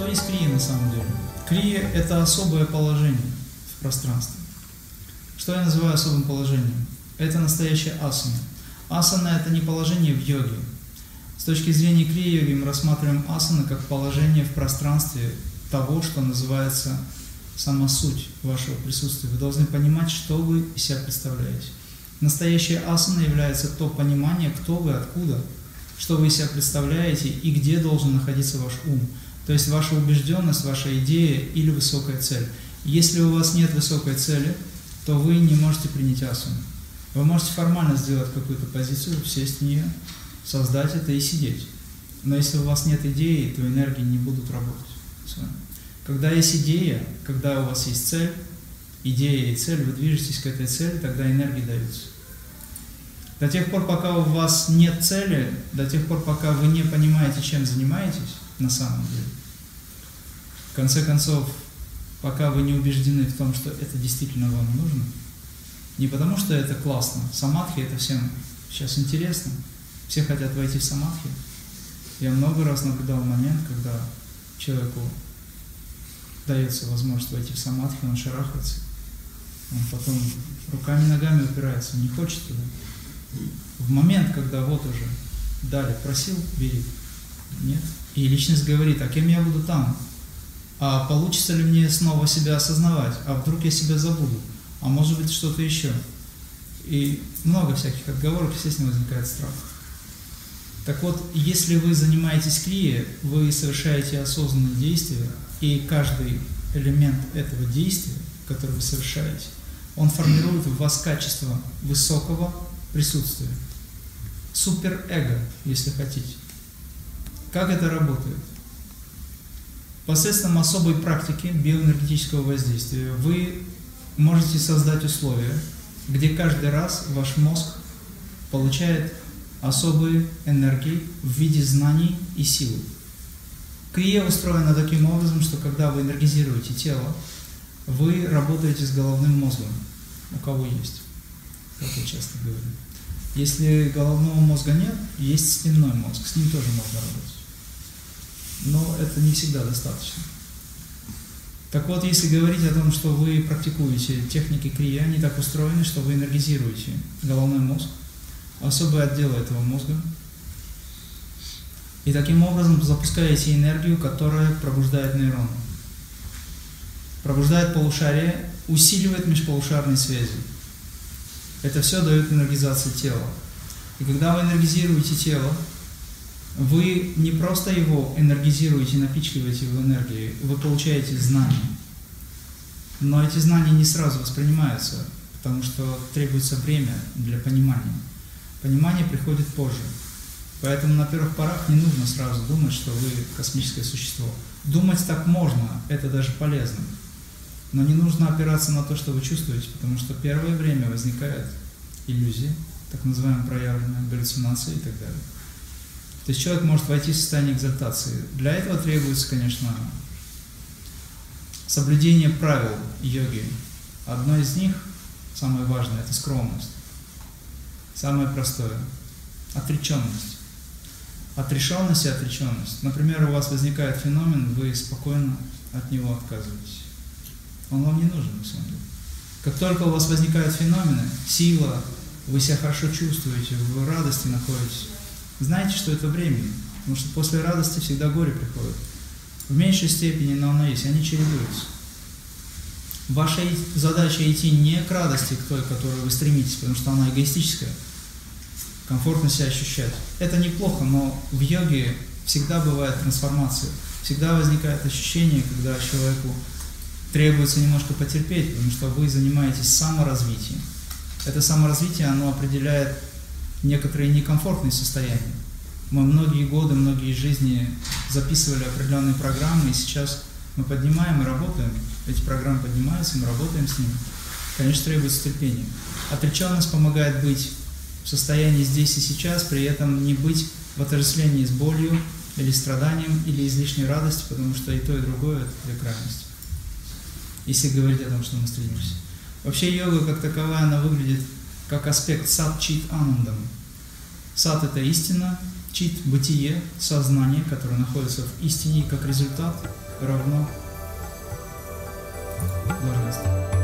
Что есть крия на самом деле? Крия – это особое положение в пространстве. Что я называю особым положением? Это настоящая асана. Асана – это не положение в йоге. С точки зрения крия-йоги мы рассматриваем асаны как положение в пространстве того, что называется сама суть вашего присутствия. Вы должны понимать, что вы из себя представляете. Настоящая асана является то понимание, кто вы, откуда, что вы из себя представляете и где должен находиться ваш ум. То есть ваша убежденность, ваша идея или высокая цель. Если у вас нет высокой цели, то вы не можете принять асану. Вы можете формально сделать какую-то позицию, сесть в нее, создать это и сидеть. Но если у вас нет идеи, то энергии не будут работать с вами. Когда есть идея, когда у вас есть цель, идея и цель, вы движетесь к этой цели, тогда энергии даются. До тех пор, пока у вас нет цели, до тех пор, пока вы не понимаете, чем занимаетесь на самом деле, в конце концов, пока вы не убеждены в том, что это действительно вам нужно, не потому что это классно, самадхи это всем сейчас интересно, все хотят войти в самадхи. Я много раз наблюдал момент, когда человеку дается возможность войти в самадхи, он шарахается, он потом руками-ногами упирается, не хочет туда. В момент, когда вот уже дали, просил, бери. Нет. И личность говорит, а кем я буду там? А получится ли мне снова себя осознавать? А вдруг я себя забуду? А может быть что-то еще? И много всяких отговорок, естественно, возникает страх. Так вот, если вы занимаетесь крия, вы совершаете осознанные действия, и каждый элемент этого действия, который вы совершаете, он формирует в вас качество высокого присутствия. Суперэго, если хотите. Как это работает? Посредством особой практики биоэнергетического воздействия вы можете создать условия, где каждый раз ваш мозг получает особые энергии в виде знаний и силы. Крия устроена таким образом, что когда вы энергизируете тело, вы работаете с головным мозгом, у кого есть, как я часто говорю. Если головного мозга нет, есть спинной мозг, с ним тоже можно работать. Но это не всегда достаточно. Так вот, если говорить о том, что вы практикуете техники крия, они так устроены, что вы энергизируете головной мозг, особые отделы этого мозга, и таким образом запускаете энергию, которая пробуждает нейроны. Пробуждает полушарие, усиливает межполушарные связи. Это все дает энергизацию тела. И когда вы энергизируете тело, вы не просто его энергизируете, напичкиваете его энергией, вы получаете знания. Но эти знания не сразу воспринимаются, потому что требуется время для понимания. Понимание приходит позже. Поэтому на первых порах не нужно сразу думать, что вы космическое существо. Думать так можно, это даже полезно. Но не нужно опираться на то, что вы чувствуете, потому что первое время возникает иллюзия, так называемая проявленная галлюцинация и так далее. То есть человек может войти в состояние экзальтации. Для этого требуется, конечно, соблюдение правил йоги. Одно из них, самое важное, это скромность. Самое простое – отреченность. Отрешенность и отреченность. Например, у вас возникает феномен, вы спокойно от него отказываетесь. Он вам не нужен, на самом деле. Как только у вас возникают феномены, сила, вы себя хорошо чувствуете, вы в радости находитесь, знайте, что это временно. Потому что после радости всегда горе приходит. В меньшей степени, но оно есть, они чередуются. Ваша задача идти не к радости, к той, к которой вы стремитесь, потому что она эгоистическая, комфортно себя ощущать. Это неплохо, но в йоге всегда бывает трансформация. Всегда возникает ощущение, когда человеку требуется немножко потерпеть, потому что вы занимаетесь саморазвитием. Это саморазвитие, оно определяет некоторые некомфортные состояния. Мы многие годы, многие жизни записывали определенные программы, и сейчас мы поднимаем и работаем. Эти программы поднимаются, мы работаем с ними. Конечно, требуется терпение. Отреченность помогает быть в состоянии здесь и сейчас, при этом не быть в отождествлении с болью или страданием, или излишней радостью, потому что и то, и другое – это две крайности если говорить о том, что мы стремимся. Вообще йога как таковая, она выглядит как аспект сад чит анандам. Сад – это истина, чит – бытие, сознание, которое находится в истине, и как результат равно блаженство.